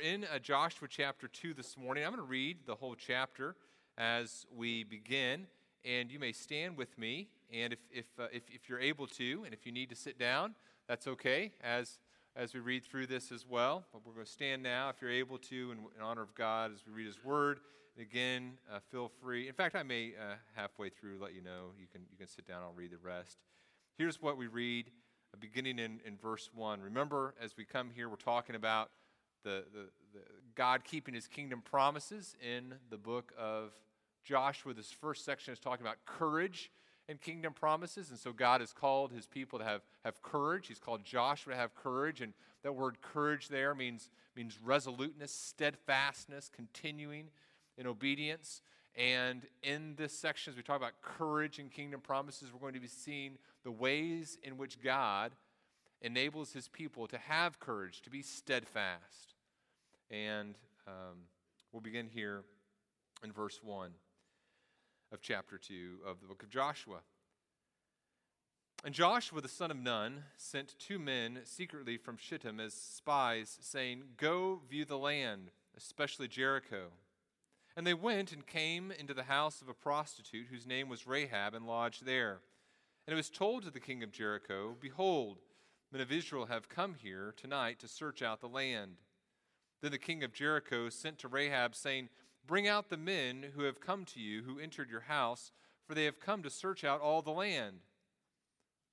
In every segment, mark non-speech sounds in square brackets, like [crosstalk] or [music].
in uh, Joshua chapter 2 this morning. I'm going to read the whole chapter as we begin, and you may stand with me. And if, if, uh, if, if you're able to, and if you need to sit down, that's okay as, as we read through this as well. But we're going to stand now if you're able to in, in honor of God as we read His Word. And again, uh, feel free. In fact, I may uh, halfway through let you know. You can, you can sit down, I'll read the rest. Here's what we read beginning in, in verse 1. Remember, as we come here, we're talking about the, the, the, God keeping his kingdom promises in the book of Joshua. This first section is talking about courage and kingdom promises. And so God has called his people to have, have courage. He's called Joshua to have courage. And that word courage there means, means resoluteness, steadfastness, continuing in obedience. And in this section, as we talk about courage and kingdom promises, we're going to be seeing the ways in which God enables his people to have courage, to be steadfast. And um, we'll begin here in verse 1 of chapter 2 of the book of Joshua. And Joshua the son of Nun sent two men secretly from Shittim as spies, saying, Go view the land, especially Jericho. And they went and came into the house of a prostitute whose name was Rahab and lodged there. And it was told to the king of Jericho, Behold, men of Israel have come here tonight to search out the land. Then the king of Jericho sent to Rahab, saying, Bring out the men who have come to you, who entered your house, for they have come to search out all the land.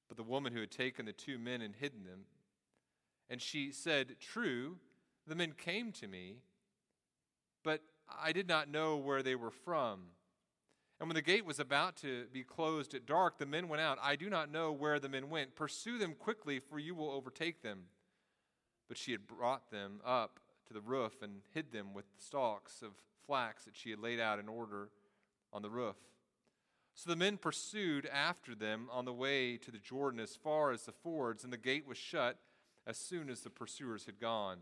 But the woman who had taken the two men and hidden them, and she said, True, the men came to me, but I did not know where they were from. And when the gate was about to be closed at dark, the men went out. I do not know where the men went. Pursue them quickly, for you will overtake them. But she had brought them up to the roof and hid them with the stalks of flax that she had laid out in order on the roof. So the men pursued after them on the way to the Jordan as far as the fords, and the gate was shut as soon as the pursuers had gone.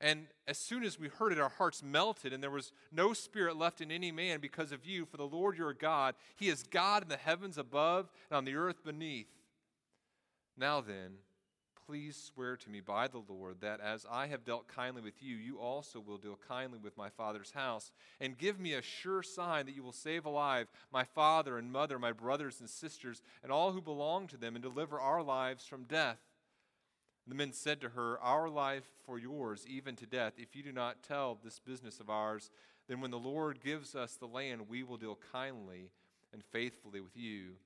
And as soon as we heard it, our hearts melted, and there was no spirit left in any man because of you. For the Lord your God, He is God in the heavens above and on the earth beneath. Now then, please swear to me by the Lord that as I have dealt kindly with you, you also will deal kindly with my father's house. And give me a sure sign that you will save alive my father and mother, my brothers and sisters, and all who belong to them, and deliver our lives from death. The men said to her, Our life for yours, even to death. If you do not tell this business of ours, then when the Lord gives us the land, we will deal kindly and faithfully with you.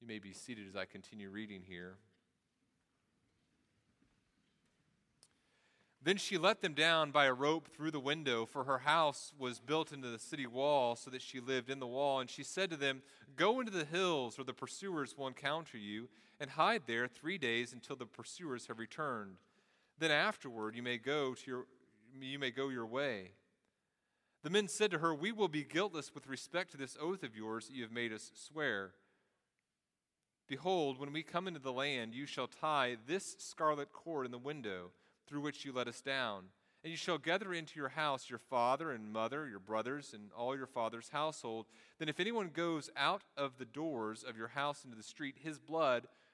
You may be seated as I continue reading here. Then she let them down by a rope through the window, for her house was built into the city wall, so that she lived in the wall. And she said to them, Go into the hills, or the pursuers will encounter you, and hide there three days until the pursuers have returned. Then afterward you may go to your you may go your way. The men said to her, We will be guiltless with respect to this oath of yours that you have made us swear. Behold, when we come into the land, you shall tie this scarlet cord in the window through which you let us down. And you shall gather into your house your father and mother, your brothers, and all your father's household. Then, if anyone goes out of the doors of your house into the street, his blood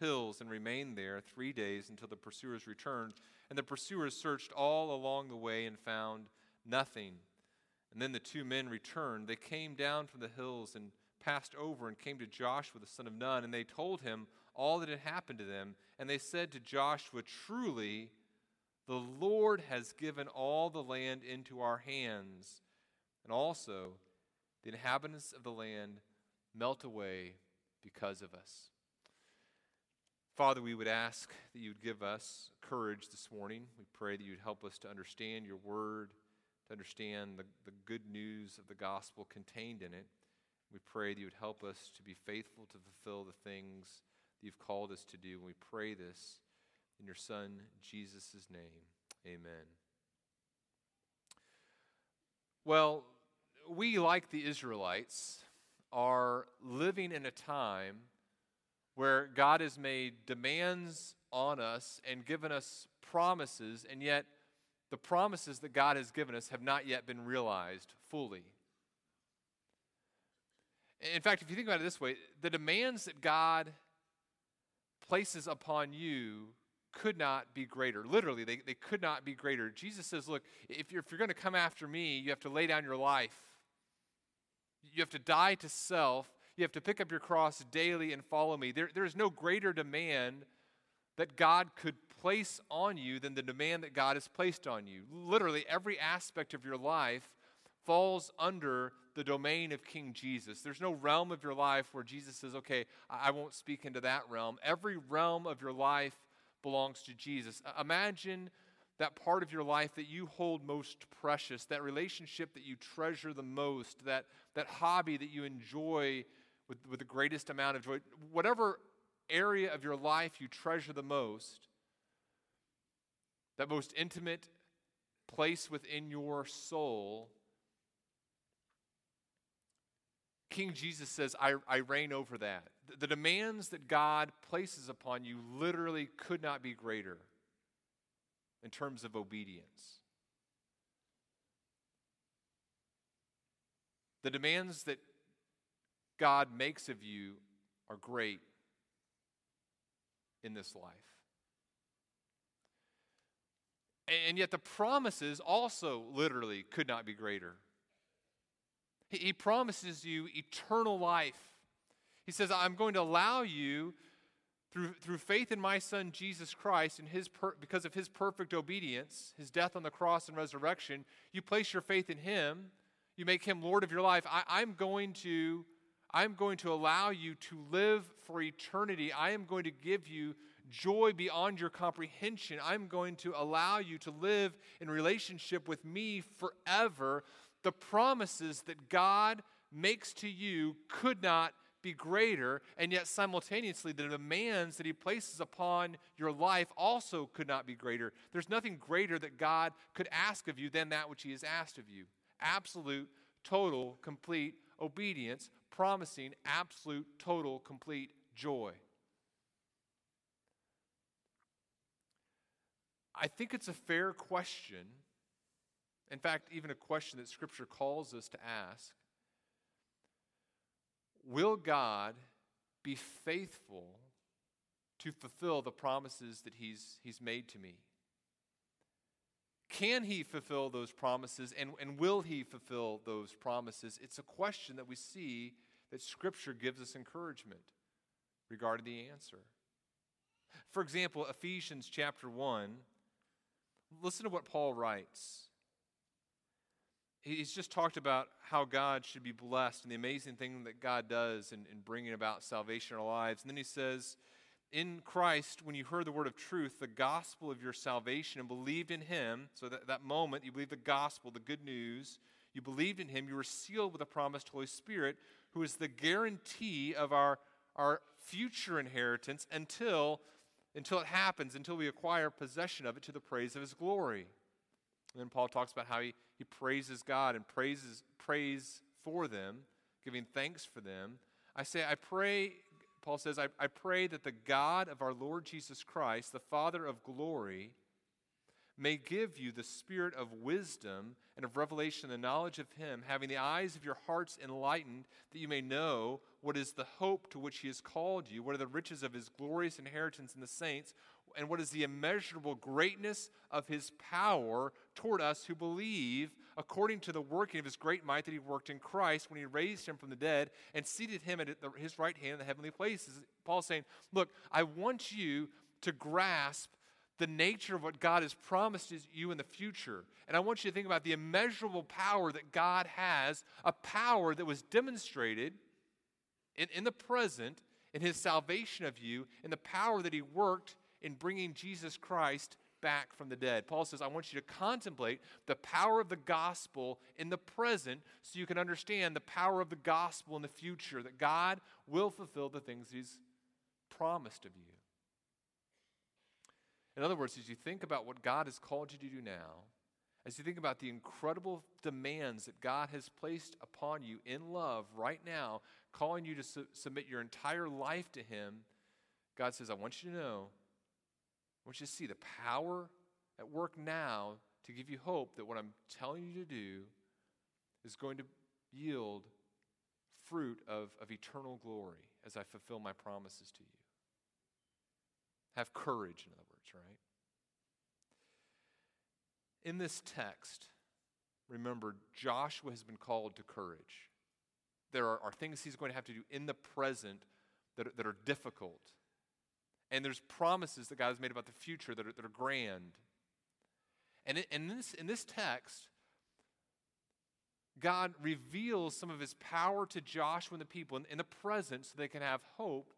hills and remained there three days until the pursuers returned. And the pursuers searched all along the way and found nothing. And then the two men returned. They came down from the hills and passed over and came to Joshua the son of Nun, and they told him all that had happened to them. And they said to Joshua, Truly, the Lord has given all the land into our hands, and also the inhabitants of the land melt away because of us. Father, we would ask that you would give us courage this morning. We pray that you would help us to understand your word, to understand the, the good news of the gospel contained in it. We pray that you would help us to be faithful to fulfill the things that you've called us to do. And we pray this in your Son, Jesus' name. Amen. Well, we, like the Israelites, are living in a time where God has made demands on us and given us promises, and yet the promises that God has given us have not yet been realized fully. In fact, if you think about it this way, the demands that God places upon you could not be greater. Literally, they, they could not be greater. Jesus says, Look, if you're, if you're going to come after me, you have to lay down your life. You have to die to self. You have to pick up your cross daily and follow me. There, there is no greater demand that God could place on you than the demand that God has placed on you. Literally, every aspect of your life falls under the domain of King Jesus. There's no realm of your life where Jesus says, okay, I won't speak into that realm. Every realm of your life belongs to Jesus. Imagine that part of your life that you hold most precious, that relationship that you treasure the most, that, that hobby that you enjoy with, with the greatest amount of joy, whatever area of your life you treasure the most, that most intimate place within your soul, King Jesus says, I, I reign over that. The, the demands that God places upon you literally could not be greater in terms of obedience. The demands that God makes of you are great in this life. And yet the promises also literally could not be greater. He promises you eternal life. He says, I'm going to allow you through, through faith in my son Jesus Christ and his per, because of his perfect obedience, his death on the cross and resurrection, you place your faith in him, you make him Lord of your life. I, I'm going to I'm going to allow you to live for eternity. I am going to give you joy beyond your comprehension. I'm going to allow you to live in relationship with me forever. The promises that God makes to you could not be greater, and yet simultaneously, the demands that He places upon your life also could not be greater. There's nothing greater that God could ask of you than that which He has asked of you. Absolute, total, complete obedience, promising absolute, total, complete joy. I think it's a fair question. In fact, even a question that Scripture calls us to ask Will God be faithful to fulfill the promises that He's, he's made to me? Can He fulfill those promises and, and will He fulfill those promises? It's a question that we see that Scripture gives us encouragement regarding the answer. For example, Ephesians chapter 1, listen to what Paul writes he's just talked about how God should be blessed and the amazing thing that God does in, in bringing about salvation in our lives. And then he says, In Christ, when you heard the word of truth, the gospel of your salvation, and believed in him, so that, that moment you believe the gospel, the good news, you believed in him, you were sealed with the promised Holy Spirit, who is the guarantee of our, our future inheritance until, until it happens, until we acquire possession of it to the praise of his glory. And then Paul talks about how he, he praises God and praises praise for them, giving thanks for them. I say, I pray, Paul says, I, I pray that the God of our Lord Jesus Christ, the Father of glory, may give you the spirit of wisdom and of revelation, the knowledge of Him, having the eyes of your hearts enlightened, that you may know what is the hope to which He has called you, what are the riches of His glorious inheritance in the saints, and what is the immeasurable greatness of his power toward us who believe, according to the working of his great might that he worked in Christ when he raised him from the dead and seated him at his right hand in the heavenly places. Paul's saying, Look, I want you to grasp the nature of what God has promised you in the future. And I want you to think about the immeasurable power that God has, a power that was demonstrated in, in the present in his salvation of you, and the power that he worked in bringing Jesus Christ back from the dead. Paul says, I want you to contemplate the power of the gospel in the present so you can understand the power of the gospel in the future, that God will fulfill the things he's promised of you. In other words, as you think about what God has called you to do now, as you think about the incredible demands that God has placed upon you in love right now, calling you to su- submit your entire life to Him, God says, I want you to know, I want you to see the power at work now to give you hope that what I'm telling you to do is going to yield fruit of, of eternal glory as I fulfill my promises to you. Have courage, in other words, right? In this text, remember, Joshua has been called to courage. There are, are things he's going to have to do in the present that are, that are difficult. And there's promises that God has made about the future that are, that are grand. And in, this, in this text, God reveals some of his power to Joshua and the people in, in the present so they can have hope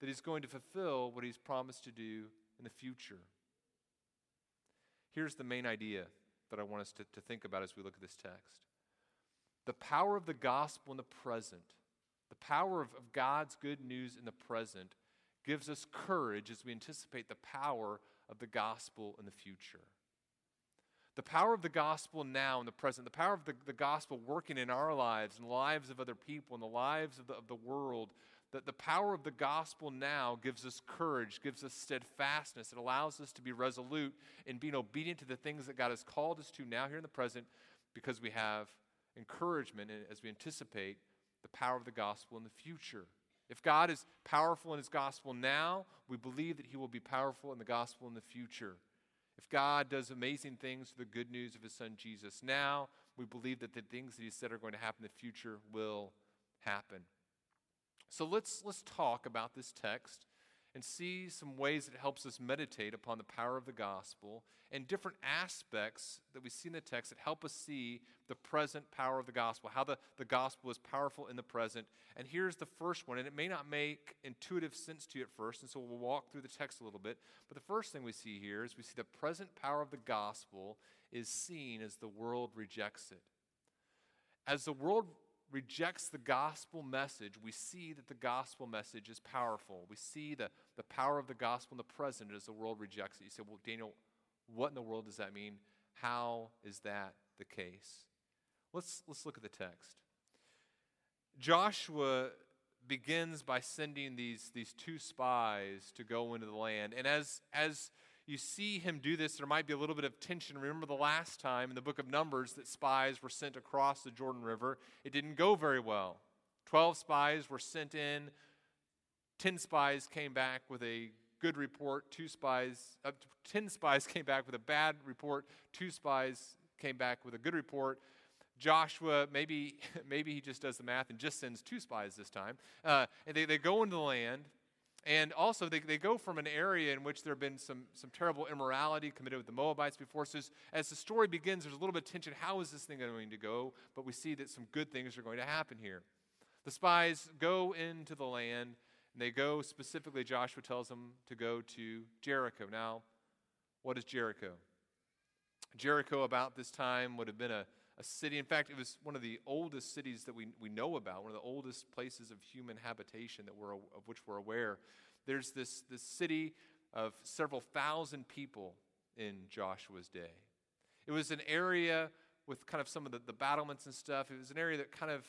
that he's going to fulfill what he's promised to do in the future. Here's the main idea that I want us to, to think about as we look at this text the power of the gospel in the present, the power of, of God's good news in the present, gives us courage as we anticipate the power of the gospel in the future. The power of the gospel now in the present, the power of the, the gospel working in our lives and the lives of other people and the lives of the, of the world that the power of the gospel now gives us courage, gives us steadfastness. It allows us to be resolute in being obedient to the things that God has called us to now here in the present because we have encouragement as we anticipate the power of the gospel in the future. If God is powerful in his gospel now, we believe that he will be powerful in the gospel in the future. If God does amazing things through the good news of his son Jesus now, we believe that the things that he said are going to happen in the future will happen. So let's, let's talk about this text and see some ways that it helps us meditate upon the power of the gospel and different aspects that we see in the text that help us see the present power of the gospel, how the, the gospel is powerful in the present. And here's the first one, and it may not make intuitive sense to you at first, and so we'll walk through the text a little bit. But the first thing we see here is we see the present power of the gospel is seen as the world rejects it. As the world rejects the gospel message, we see that the gospel message is powerful. We see the, the power of the gospel in the present as the world rejects it. You say, well, Daniel, what in the world does that mean? How is that the case? Let's, let's look at the text. Joshua begins by sending these, these two spies to go into the land. And as, as you see him do this, there might be a little bit of tension. Remember the last time in the book of Numbers that spies were sent across the Jordan River? It didn't go very well. Twelve spies were sent in, ten spies came back with a good report, two spies, uh, ten [laughs] spies came back with a bad report, two spies came back with a good report. Joshua, maybe, [laughs] maybe he just does the math and just sends two spies this time. Uh, and they, they go into the land. And also, they, they go from an area in which there have been some, some terrible immorality committed with the Moabites before. So, as, as the story begins, there's a little bit of tension. How is this thing going to go? But we see that some good things are going to happen here. The spies go into the land, and they go specifically, Joshua tells them to go to Jericho. Now, what is Jericho? Jericho, about this time, would have been a, a city. In fact, it was one of the oldest cities that we, we know about, one of the oldest places of human habitation that we're, of which we're aware. There's this, this city of several thousand people in Joshua's day. It was an area with kind of some of the, the battlements and stuff. It was an area that kind of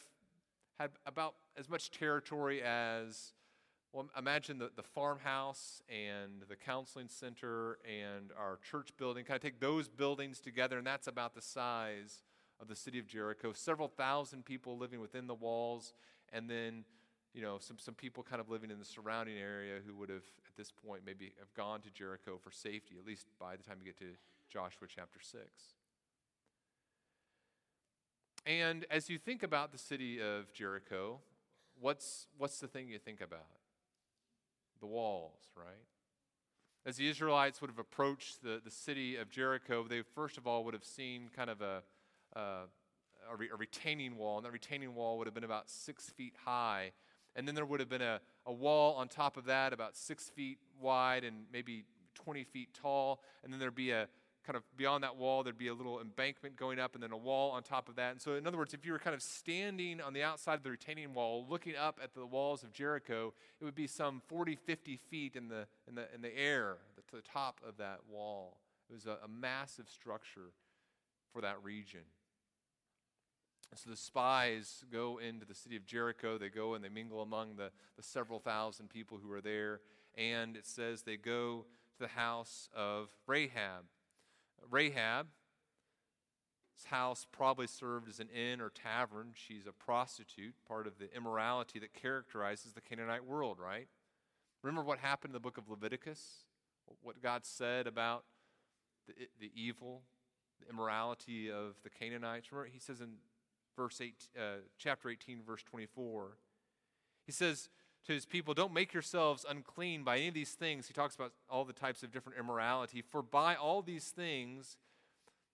had about as much territory as, well, imagine the, the farmhouse and the counseling center and our church building. Kind of take those buildings together, and that's about the size of the city of Jericho, several thousand people living within the walls, and then you know some, some people kind of living in the surrounding area who would have at this point maybe have gone to Jericho for safety, at least by the time you get to Joshua chapter 6. And as you think about the city of Jericho, what's, what's the thing you think about? The walls, right? as the Israelites would have approached the, the city of Jericho, they first of all would have seen kind of a, uh, a, re, a, retaining wall, and that retaining wall would have been about six feet high. And then there would have been a, a wall on top of that, about six feet wide and maybe 20 feet tall. And then there'd be a, kind of beyond that wall, there'd be a little embankment going up and then a wall on top of that. And so, in other words, if you were kind of standing on the outside of the retaining wall, looking up at the walls of Jericho, it would be some 40, 50 feet in the, in the, in the air to the top of that wall. It was a, a massive structure for that region. So the spies go into the city of Jericho. They go and they mingle among the, the several thousand people who are there. And it says they go to the house of Rahab. Rahab's house probably served as an inn or tavern. She's a prostitute, part of the immorality that characterizes the Canaanite world, right? Remember what happened in the book of Leviticus? What God said about the, the evil, the immorality of the Canaanites? Remember, he says in verse eight, uh, chapter 18, verse 24, he says, to his people, Don't make yourselves unclean by any of these things. He talks about all the types of different immorality. For by all these things,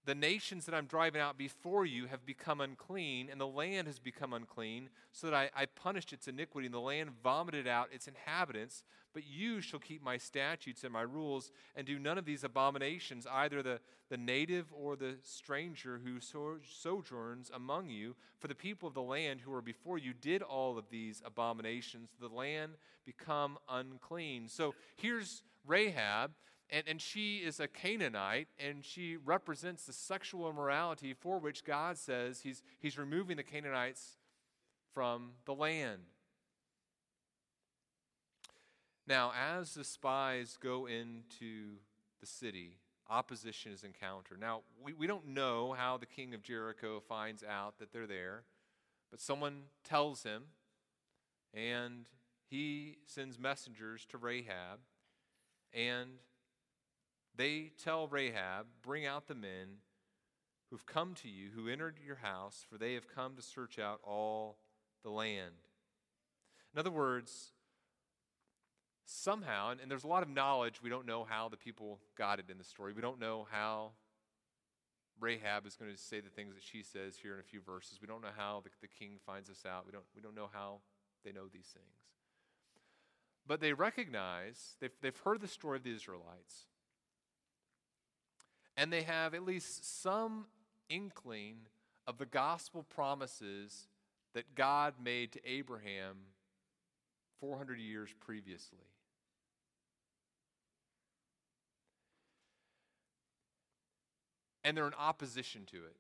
the nations that I'm driving out before you have become unclean, and the land has become unclean, so that I, I, punished its iniquity, and the land vomited out its inhabitants. But you shall keep my statutes and my rules, and do none of these abominations, either the, the native or the stranger who so, sojourns among you. For the people of the land who are before you did all of these abominations, the land become unclean. So here's Rahab and, and she is a Canaanite, and she represents the sexual immorality for which God says he's, he's removing the Canaanites from the land. Now, as the spies go into the city, opposition is encountered. Now, we, we don't know how the king of Jericho finds out that they're there, but someone tells him, and he sends messengers to Rahab, and they tell Rahab, Bring out the men who've come to you, who entered your house, for they have come to search out all the land. In other words, somehow, and, and, there's a lot of knowledge, we don't know how the people got it in the story. We don't know how Rahab is going to say the things that she says here in a few verses. We don't know how the, the king finds us out. We don't, we don't know how they know these things. But they recognize, they've, they've heard the story of the Israelites and they have at least some inkling of the gospel promises that God made to Abraham 400 years previously. And they're in opposition to it,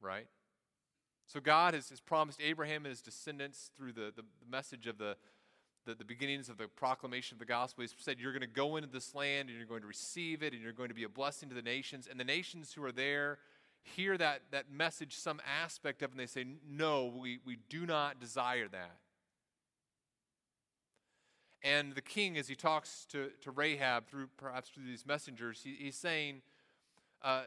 right? So God has, has promised Abraham and his descendants through the, the, the message of the, the, the beginnings of the proclamation of the gospel. He said, You're going to go into this land and you're going to receive it and you're going to be a blessing to the nations. And the nations who are there hear that, that message, some aspect of it, and they say, No, we, we do not desire that. And the king, as he talks to, to Rahab through perhaps through these messengers, he, he's saying, uh,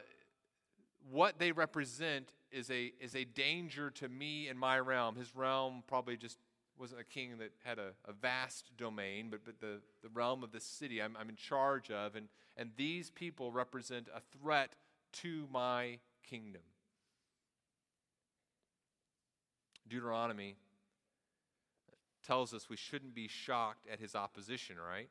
what they represent is a, is a danger to me and my realm. His realm probably just wasn't a king that had a, a vast domain, but, but the, the realm of the city I'm, I'm in charge of. And, and these people represent a threat to my kingdom. Deuteronomy tells us we shouldn't be shocked at his opposition, right?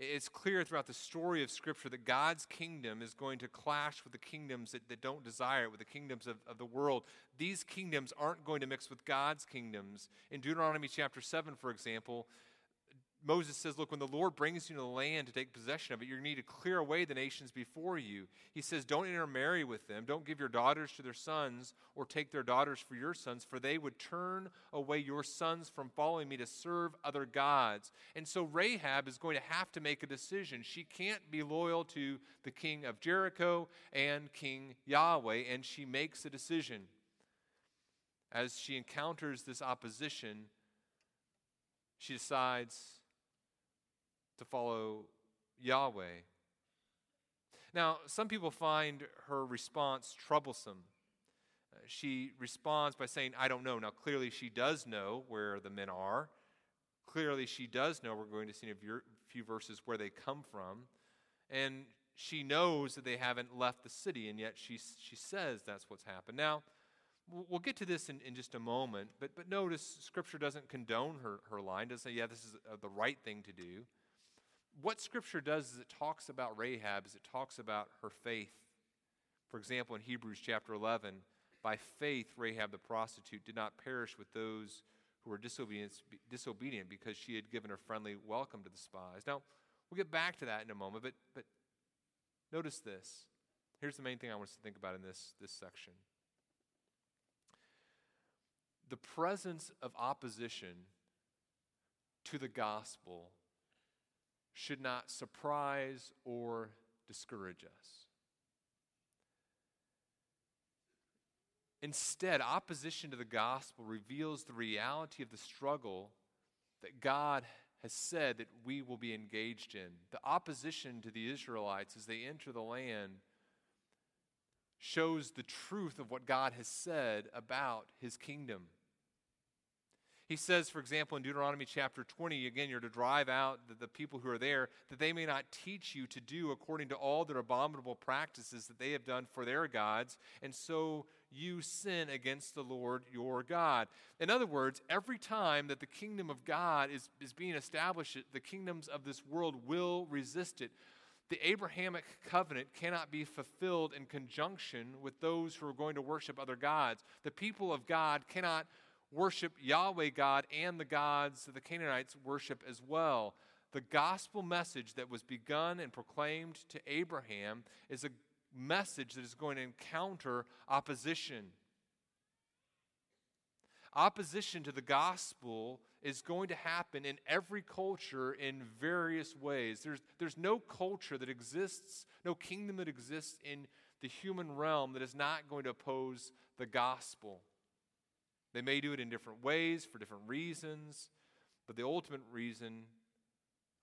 It's clear throughout the story of Scripture that God's kingdom is going to clash with the kingdoms that, that don't desire it, with the kingdoms of, of the world. These kingdoms aren't going to mix with God's kingdoms. In Deuteronomy chapter 7, for example, Moses says, Look, when the Lord brings you to the land to take possession of it, to need to clear away the nations before you. He says, Don't intermarry with them. Don't give your daughters to their sons or take their daughters for your sons, for they would turn away your sons from following me to serve other gods. And so Rahab is going to have to make a decision. She can't be loyal to the king of Jericho and King Yahweh, and she makes a decision. As she encounters this opposition, she decides to follow Yahweh. Now, some people find her response troublesome. Uh, she responds by saying, I don't know. Now, clearly, she does know where the men are. Clearly, she does know we're going to see in a few verses where they come from. And she knows that they haven't left the city, and yet she, she says that's what's happened. Now, we'll get to this in, in just a moment, but, but notice Scripture doesn't condone her, her line, doesn't say, yeah, this is uh, the right thing to do. What Scripture does is it talks about Rahab, is it talks about her faith. For example, in Hebrews chapter 11, by faith, Rahab the prostitute did not perish with those who were disobedient, because she had given a friendly welcome to the spies. Now, we'll get back to that in a moment, but, but notice this. Here's the main thing I want us to think about in this, this section the presence of opposition to the gospel should not surprise or discourage us. Instead, opposition to the gospel reveals the reality of the struggle that God has said that we will be engaged in. The opposition to the Israelites as they enter the land shows the truth of what God has said about his kingdom. He says, for example, in Deuteronomy chapter 20, again, you're to drive out the, the, people who are there, that they may not teach you to do according to all their abominable practices that they have done for their gods, and so you sin against the Lord your God. In other words, every time that the kingdom of God is, is being established, the kingdoms of this world will resist it. The Abrahamic covenant cannot be fulfilled in conjunction with those who are going to worship other gods. The people of God cannot worship Yahweh God and the gods that the Canaanites worship as well. The gospel message that was begun and proclaimed to Abraham is a message that is going to encounter opposition. Opposition to the gospel is going to happen in every culture in various ways. There's, there's no culture that exists, no kingdom that exists in the human realm that is not going to oppose the gospel. They may do it in different ways for different reasons, but the ultimate reason,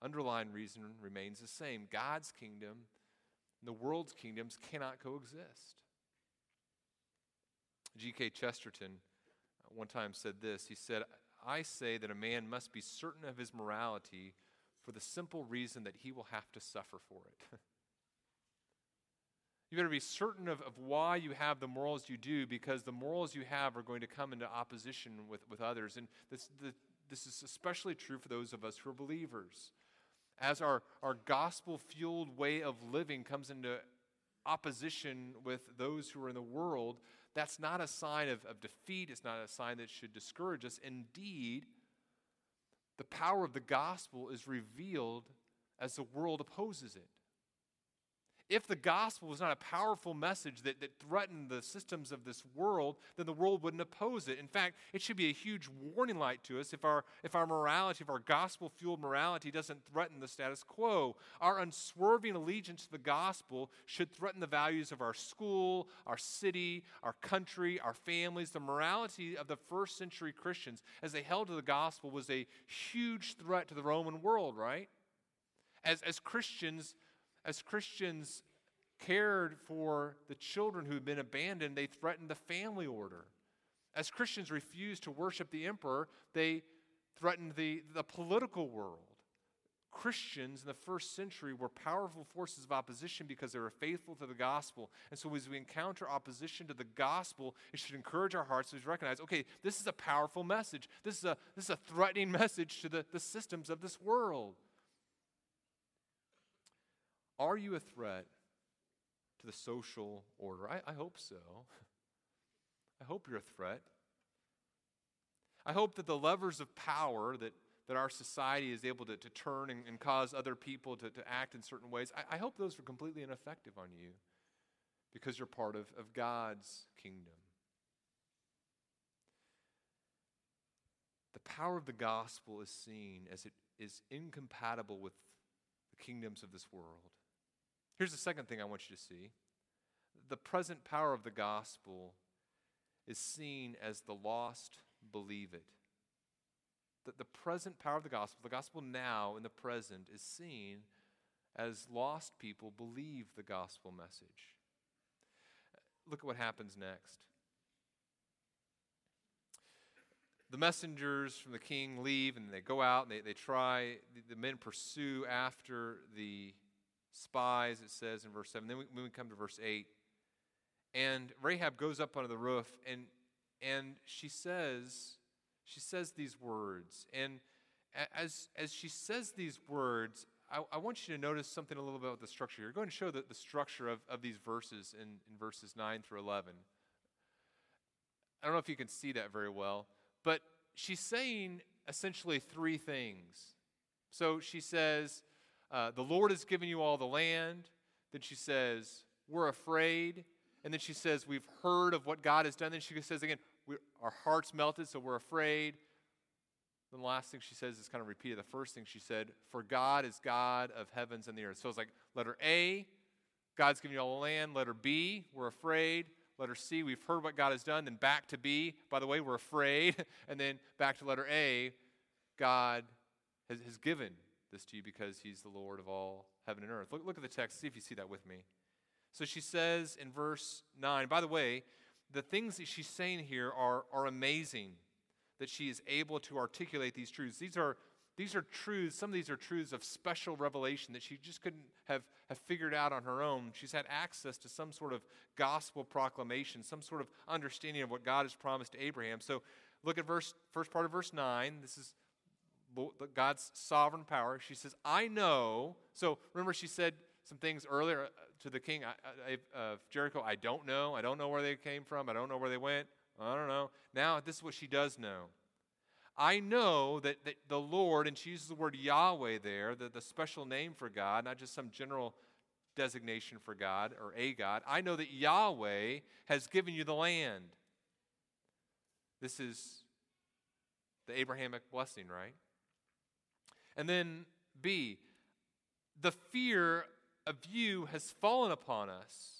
underlying reason, remains the same. God's kingdom and the world's kingdoms cannot coexist. G.K. Chesterton uh, one time said this He said, I say that a man must be certain of his morality for the simple reason that he will have to suffer for it. [laughs] You better be certain of, of why you have the morals you do because the morals you have are going to come into opposition with, with others. And this, the, this is especially true for those of us who are believers. As our, our gospel fueled way of living comes into opposition with those who are in the world, that's not a sign of, of defeat. It's not a sign that should discourage us. Indeed, the power of the gospel is revealed as the world opposes it. If the gospel was not a powerful message that, that threatened the systems of this world, then the world wouldn't oppose it. In fact, it should be a huge warning light to us if our, if our morality, if our gospel fueled morality doesn't threaten the status quo. Our unswerving allegiance to the gospel should threaten the values of our school, our city, our country, our families. The morality of the first century Christians as they held to the gospel was a huge threat to the Roman world, right? As, as Christians, as Christians cared for the children who had been abandoned, they threatened the family order. As Christians refused to worship the emperor, they threatened the, the political world. Christians in the first century were powerful forces of opposition because they were faithful to the gospel. And so, as we encounter opposition to the gospel, it should encourage our hearts to recognize okay, this is a powerful message. This is a, this is a threatening [laughs] message to the, the systems of this world. Are you a threat to the social order? I, I hope so. [laughs] I hope you're a threat. I hope that the levers of power that, that our society is able to, to turn and, and cause other people to, to act in certain ways, I, I hope those are completely ineffective on you because you're part of, of God's kingdom. The power of the gospel is seen as it is incompatible with the kingdoms of this world. Here's the second thing I want you to see the present power of the gospel is seen as the lost believe it. That the present power of the gospel, the gospel now in the present, is seen as lost people believe the gospel message. Look at what happens next. the messengers from the king leave and they go out and they, they try, the, the men pursue after the spies, it says in verse 7. Then we, when we come to verse 8, and Rahab goes up onto the roof and, and she says, she says these words. And as, as she says these words, I, I, want you to notice something a little bit about the structure here. Go and show the, the structure of, of these verses in, in verses 9 through 11. I don't know if you can see that very well, but she's saying essentially three things. So she says, uh, The Lord has given you all the land. Then she says, We're afraid. And then she says, We've heard of what God has done. Then she says again, Our hearts melted, so we're afraid. Then the last thing she says is kind of repeated the first thing she said For God is God of heavens and the earth. So it's like letter A, God's given you all the land. Letter B, we're afraid. Letter C, we've heard what God has done. Then back to B, by the way, we're afraid. [laughs] And then back to letter A, God has, has given this to you because he's the Lord of all heaven and earth. Look, look at the text, see if you see that with me. So she says in verse 9, by the way, the things that she's saying here are, are amazing that she is able to articulate these truths. These are, these are truths, some of these are truths of special revelation that she just couldn't have, have figured out on her own. She's had access to some sort of gospel proclamation, some sort of understanding of what God has promised to Abraham. So look at verse first part of verse 9. This is God's sovereign power. She says, I know. So remember, she said some things earlier uh, to the king of Jericho I don't know. I don't know where they came from. I don't know where they went. I don't know. Now, this is what she does know. I know that, that the Lord, and she uses the word Yahweh there, the, the special name for God, not just some general designation for God or a God. I know that Yahweh has given you the land. This is the Abrahamic blessing, right? And then B, the fear of you has fallen upon us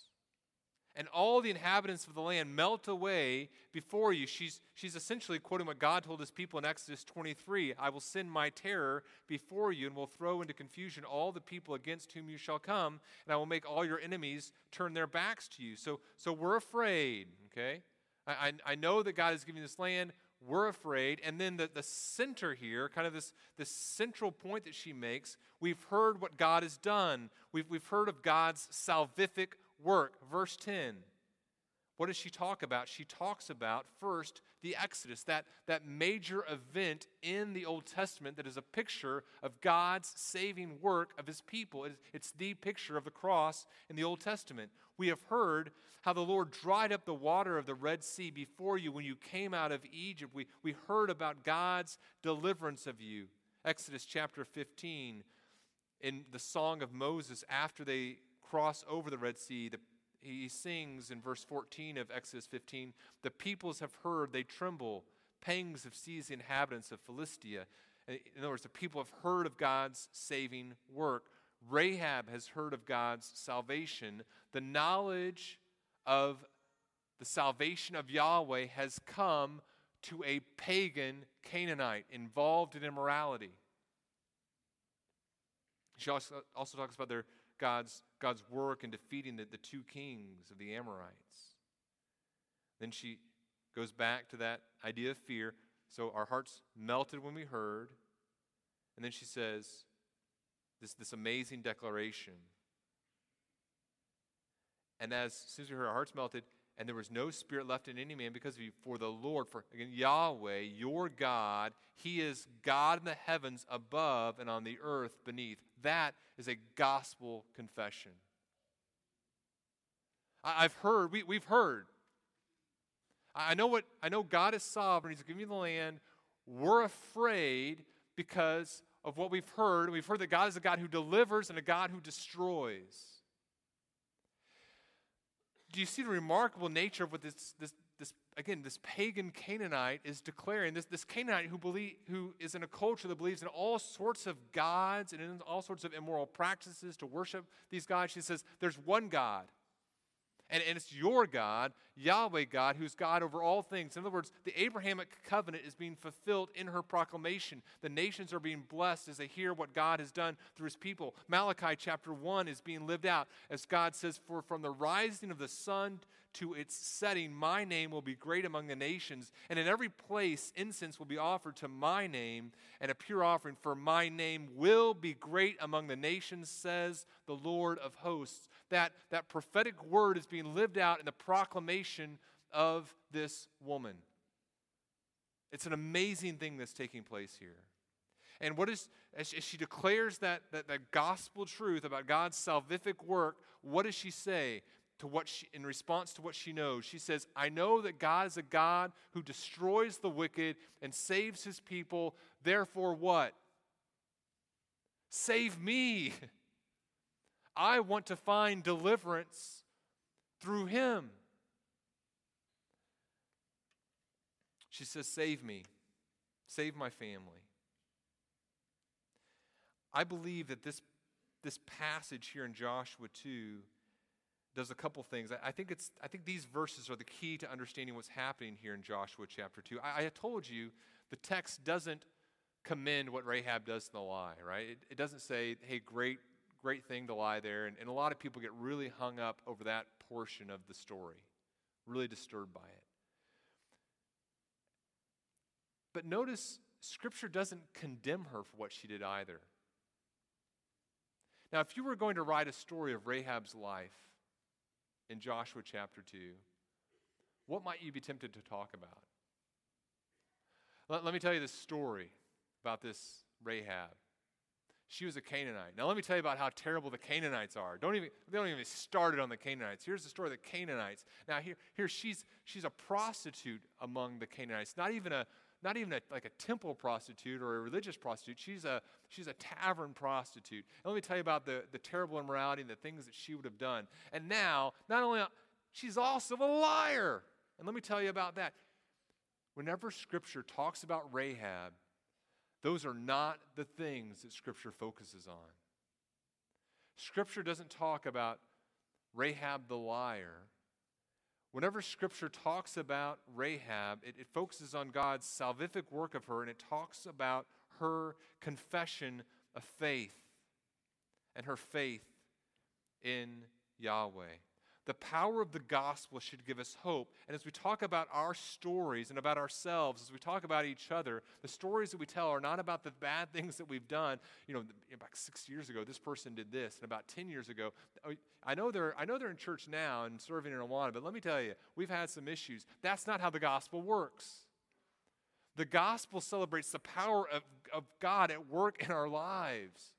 and all the inhabitants of the land melt away before you. She's, she's essentially quoting what God told his people in Exodus 23 I will send my terror before you and will throw into confusion all the people against whom you shall come, and I will make all your enemies turn their backs to you. So, so we're afraid, okay? I, I, I know that God is giving this land. We're afraid. And then the, the center here, kind of this, this central point that she makes, we've heard what God has done. We've, we've heard of God's salvific work. Verse 10. What does she talk about? She talks about first the Exodus, that, that major event in the Old Testament that is a picture of God's saving work of his people. It's the picture of the cross in the Old Testament. We have heard how the Lord dried up the water of the Red Sea before you when you came out of Egypt. We, we heard about God's deliverance of you. Exodus chapter 15, in the Song of Moses, after they cross over the Red Sea, the, he sings in verse 14 of Exodus 15 The peoples have heard, they tremble. Pangs have seized the inhabitants of Philistia. In other words, the people have heard of God's saving work. Rahab has heard of God's salvation. The knowledge of the salvation of Yahweh has come to a pagan Canaanite involved in immorality. She also, also talks about their God's, God's work in defeating the, the two kings of the Amorites. Then she goes back to that idea of fear. So our hearts melted when we heard. And then she says this, this amazing declaration. And as soon as we heard, our hearts melted, and there was no spirit left in any man because of you. For the Lord, for again, Yahweh, your God, He is God in the heavens above and on the earth beneath. That is a gospel confession. I, have heard, we, we've heard. I know what I know God is sovereign, He's giving you the land. We're afraid because of what we've heard. We've heard that God is a God who delivers and a God who destroys do you see the remarkable nature of what this, this, this again, this pagan Canaanite is declaring? This, this Canaanite who, believe, who is in a culture that believes in all sorts of gods and in all sorts of immoral practices to worship these gods. She says, There's one God. And, and it's your God, Yahweh God, who's God over all things. In other words, the Abrahamic covenant is being fulfilled in her proclamation. The nations are being blessed as they hear what God has done through his people. Malachi chapter 1 is being lived out as God says, For from the rising of the sun to its setting, my name will be great among the nations, and in every place incense will be offered to my name, and a pure offering, for my name will be great among the nations, says the Lord of hosts. That, that prophetic word is being lived out in the proclamation of this woman. It's an amazing thing that's taking place here. And what is, as she declares that, that, that gospel truth about God's salvific work, what does she say to what she, in response to what she knows? She says, I know that God is a God who destroys the wicked and saves his people. Therefore, what? Save me. [laughs] I want to find deliverance through him. She says, Save me. Save my family. I believe that this, this passage here in Joshua 2 does a couple things. I, think it's, I think these verses are the key to understanding what's happening here in Joshua chapter 2. I, I told you the text doesn't commend what Rahab does to the lie, right? It, it doesn't say, hey, great, great thing to lie there. And, and a lot of people get really hung up over that portion of the story, really disturbed by it. But notice, Scripture doesn't condemn her for what she did either. Now, if you were going to write a story of Rahab's life in Joshua chapter 2, what might you be tempted to talk about? Let, let me tell you this story about this Rahab. She was a Canaanite. Now let me tell you about how terrible the Canaanites are. Don't even they don't even start it on the Canaanites. Here's the story of the Canaanites. Now here, here she's she's a prostitute among the Canaanites. Not even a not even a, like a temple prostitute or a religious prostitute. She's a, she's a tavern prostitute. And let me tell you about the, the terrible immorality and the things that she would have done. And now, not only, she's also a liar. And let me tell you about that. Whenever Scripture talks about Rahab, those are not the things that Scripture focuses on. Scripture doesn't talk about Rahab the liar. Whenever Scripture talks about Rahab, it, it, focuses on God's salvific work of her and it talks about her confession of faith and her faith in Yahweh. The power of the gospel should give us hope. And as we talk about our stories and about ourselves, as we talk about each other, the stories that we tell are not about the bad [laughs] things that we've done. You know, about six years ago, this person did this, and about 10 years ago, oh, I know they're, I know they're in church now and serving in Awana, but let me tell you, we've had some issues. That's not how the gospel works. The gospel celebrates the power of, of God at work in our lives.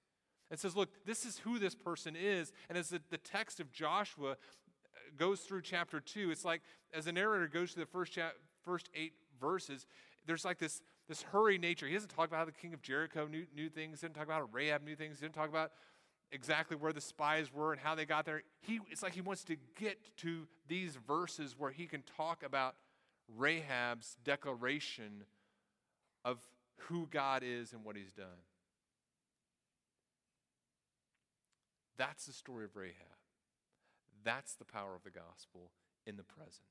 It says, look, this is who this person is. And as the, the text of Joshua goes through chapter 2, it's like as the narrator goes through the first, first eight verses, there's like this, this hurry nature. He doesn't talk about how the king of Jericho knew, knew things, didn't talk about how Rahab knew things, didn't talk about exactly where the spies were and how they got there. He, it's like he wants to get to these verses where he can talk about Rahab's declaration of who God is and what he's done. That's the story of Rahab. That's the power of the gospel in the present.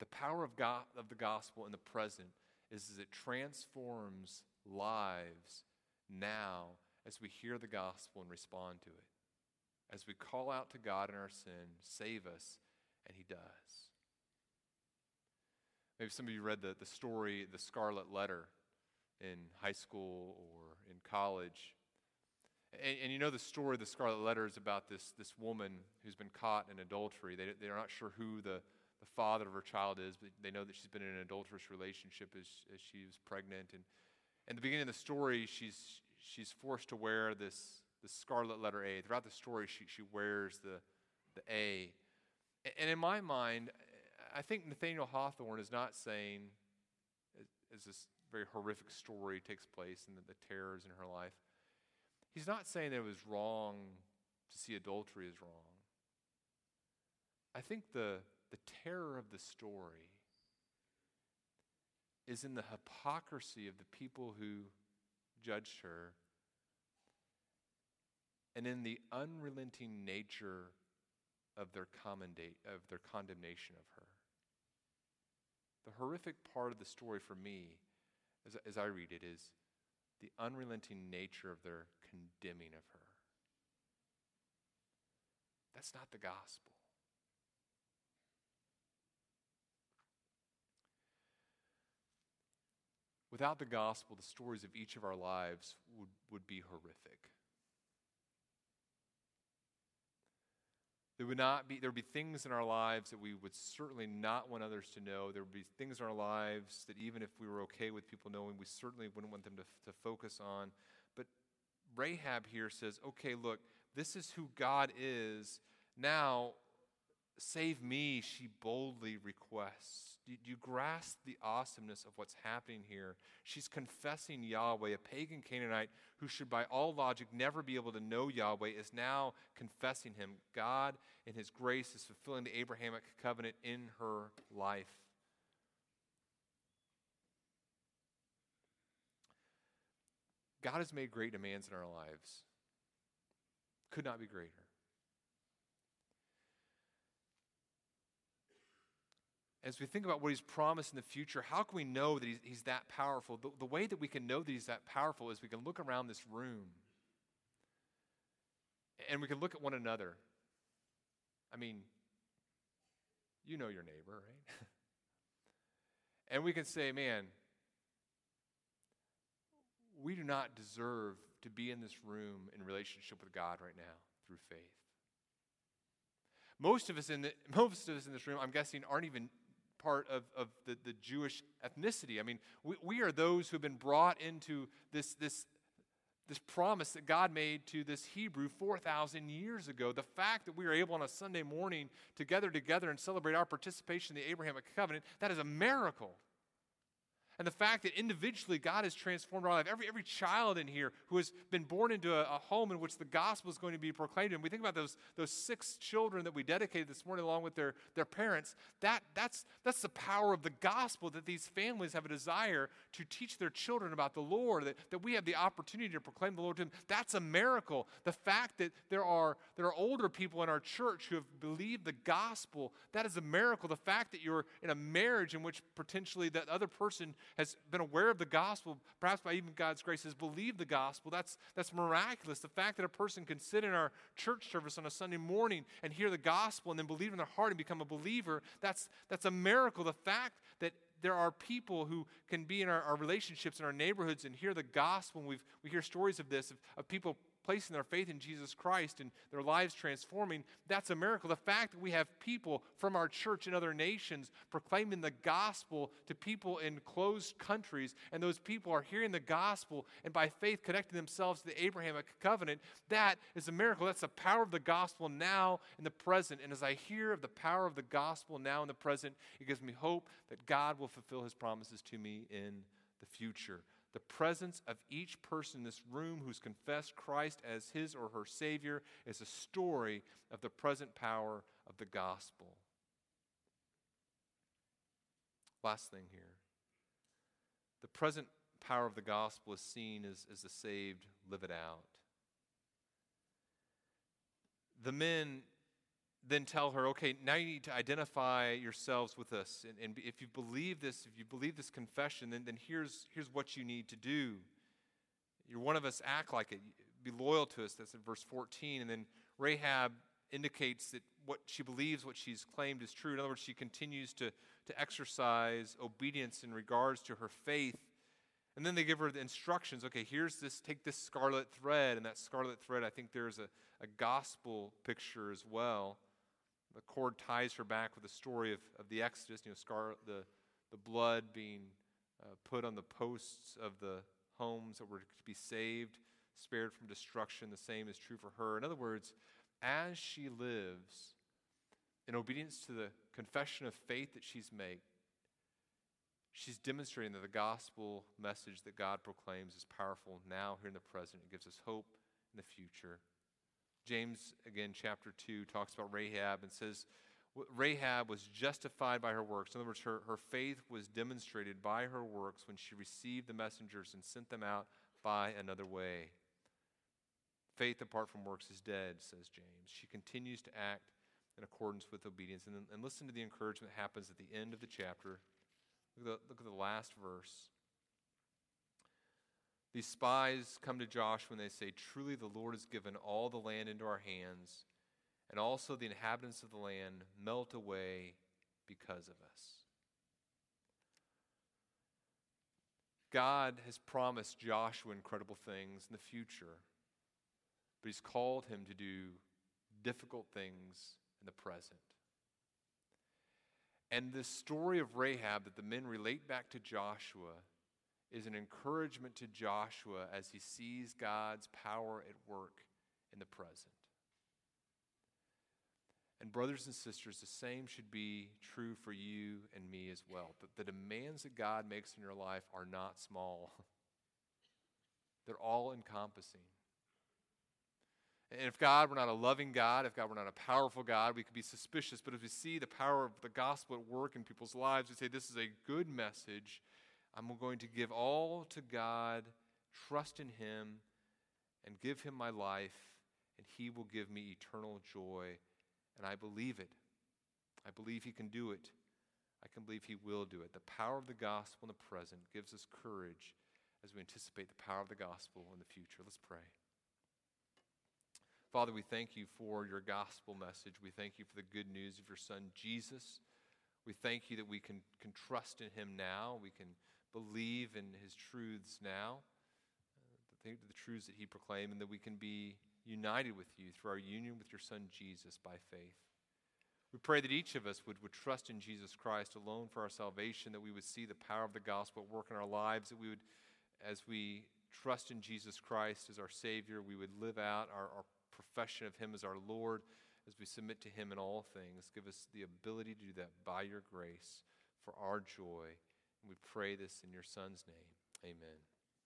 The power of, God, of the gospel in the present is that it transforms lives now as we hear the gospel and respond to it. As we call out to God in our sin, save us, and He does. Maybe some of you read the, the story, The Scarlet Letter, in high school or in college. And, and, you know the story of the Scarlet Letter is about this, this woman who's been caught in adultery. They, they're not sure who the, the father of her child is, but they know that she's been in an adulterous relationship as, as she was pregnant. And in the beginning of the story, she's, she's forced to wear this, this scarlet letter A. Throughout the story, she, she wears the, the A. And in my mind, I think Nathaniel Hawthorne is not saying, as this very horrific story takes place and the, the terrors in her life, He's not saying that it was wrong to see adultery as wrong. I think the, the terror of the story is in the hypocrisy of the people who judged her and in the unrelenting nature of their, of their condemnation of her. The horrific part of the story for me, as, as I read it, is the unrelenting nature of their condemning of her. That's not the gospel. Without the gospel, the stories of each of our lives would, would be horrific. There would not be there would be things in our lives that we would certainly not want others to know. There would be things in our lives that even if we were okay with people knowing, we certainly wouldn't want them to, to focus on. But Rahab here says, okay, look, this is who God is. Now, save me, she boldly requests. Do you grasp the awesomeness of what's happening here? She's confessing Yahweh, a pagan Canaanite who should, by all logic, never be able to know Yahweh, is now confessing him. God, in his grace, is fulfilling the Abrahamic covenant in her life. God has made great demands in our lives. Could not be greater. As we think about what he's promised in the future, how can we know that he's, he's that powerful? The, the way that we can know that he's that powerful is we can look around this room and we can look at one another. I mean, you know your neighbor, right? [laughs] and we can say, man, we do not deserve to be in this room in relationship with God right now through faith. Most of us in the, [laughs] most of us in this room, I'm guessing, aren't even part of, of the, the Jewish ethnicity. I mean, we, we are those who have been brought into this, this, this promise that God made to this Hebrew 4,000 years ago. The fact that we are able on a Sunday morning to gather together and celebrate our participation in the Abrahamic covenant, that is a miracle. And the fact that individually God has transformed our life. Every, every child in here who has been born into a, a, home in which the gospel is going to be proclaimed. And we think about those, those six children that we dedicated this morning along with their, their parents. That, that's, that's the power of the gospel that these families have a desire to teach their children about the Lord, that, that we have the opportunity to proclaim the Lord to them. That's a miracle. The fact that there are, there are older people in our church who have believed the gospel, that is a miracle. The fact that you're in a marriage in which potentially that other person has been aware of the gospel, perhaps by even God's grace, has believed the gospel. That's, that's miraculous. The fact that a person can sit in our church service on a Sunday morning and hear the gospel and then believe in their heart and become a believer, that's, that's a miracle. The fact that there are people who can be in our, our relationships in our neighborhoods and hear the gospel, and we've, we hear stories of this, of, of people placing their faith in Jesus Christ and their lives transforming, that's a miracle. The fact that we have people from our church in other nations proclaiming the gospel to people in closed countries, and those people are hearing the gospel and by faith connecting themselves to the Abrahamic covenant, that is a miracle. That's the power of the gospel now in the present. And as I hear of the power of the gospel now in the present, it gives me hope that God will fulfill his promises to me in the future the presence of each person in this room who's confessed Christ as his or her Savior is a story of the present power of the gospel. Last thing here. The present power of the gospel is seen as, as the saved live it out. The men then tell her, okay, now you need to identify yourselves with us. And, and, if you believe this, if you believe this confession, then, then here's, here's what you need to do. You're one of us, act like it. Be loyal to us. That's in verse 14. And then Rahab indicates that what she believes, what she's claimed is true. In other words, she continues to, to exercise obedience in regards to her faith. And then they give her the instructions. Okay, here's this, take this scarlet thread. And that scarlet thread, I think there's a, a gospel picture as well the cord ties her back with the story of, of the Exodus, you know, scar, the, the blood being uh, put on the posts of the homes that were to be saved, spared from destruction. The same is true for her. In other words, as she lives in obedience to the confession of faith that she's made, she's demonstrating that the gospel message that God proclaims is powerful now, here in the present. It gives us hope in the future. James, again, chapter 2, talks about Rahab and says, Rahab was justified by her works. In other words, her, her faith was demonstrated by her works when she received the messengers and sent them out by another way. Faith apart from works is dead, says James. She continues to act in accordance with obedience. And, and listen to the encouragement that happens at the end of the chapter. Look at the, look at the last verse. These spies come to Joshua and they say, Truly the Lord has given all the land into our hands, and also the inhabitants of the land melt away because of us. God has promised Joshua incredible things in the future, but He's called him to do difficult things in the present. And the story of Rahab that the men relate back to Joshua is an encouragement to Joshua as he sees God's power at work in the present. And, brothers and sisters, the same should be true for you and me as well. That the demands that God makes in your life are not small, [laughs] they're all encompassing. And if God were not a loving God, if God were not a powerful God, we could be suspicious. But if we see the power of the gospel at work in people's lives, we say, This is a good message. I'm going to give all to God, trust in Him, and give Him my life, and He will give me eternal joy. And I believe it. I believe He can do it. I can believe He will do it. The power of the gospel in the present gives us courage as we anticipate the power of the gospel in the future. Let's pray. Father, we thank you for your gospel message. We thank you for the good news of your son, Jesus. We thank you that we can, can trust in him now. We can believe in his truths now, uh, the, the truths that he proclaimed, and that we can be united with you through our union with your son, Jesus, by faith. We pray that each of us would, would trust in Jesus Christ alone for our salvation, that we would see the power of the gospel at work in our lives, that we would, as we trust in Jesus Christ as our Savior, we would live out our, our profession of Him as our Lord, as we submit to Him in all things. Give us the ability to do that by your grace for our joy. We pray this in your Son's name. Amen.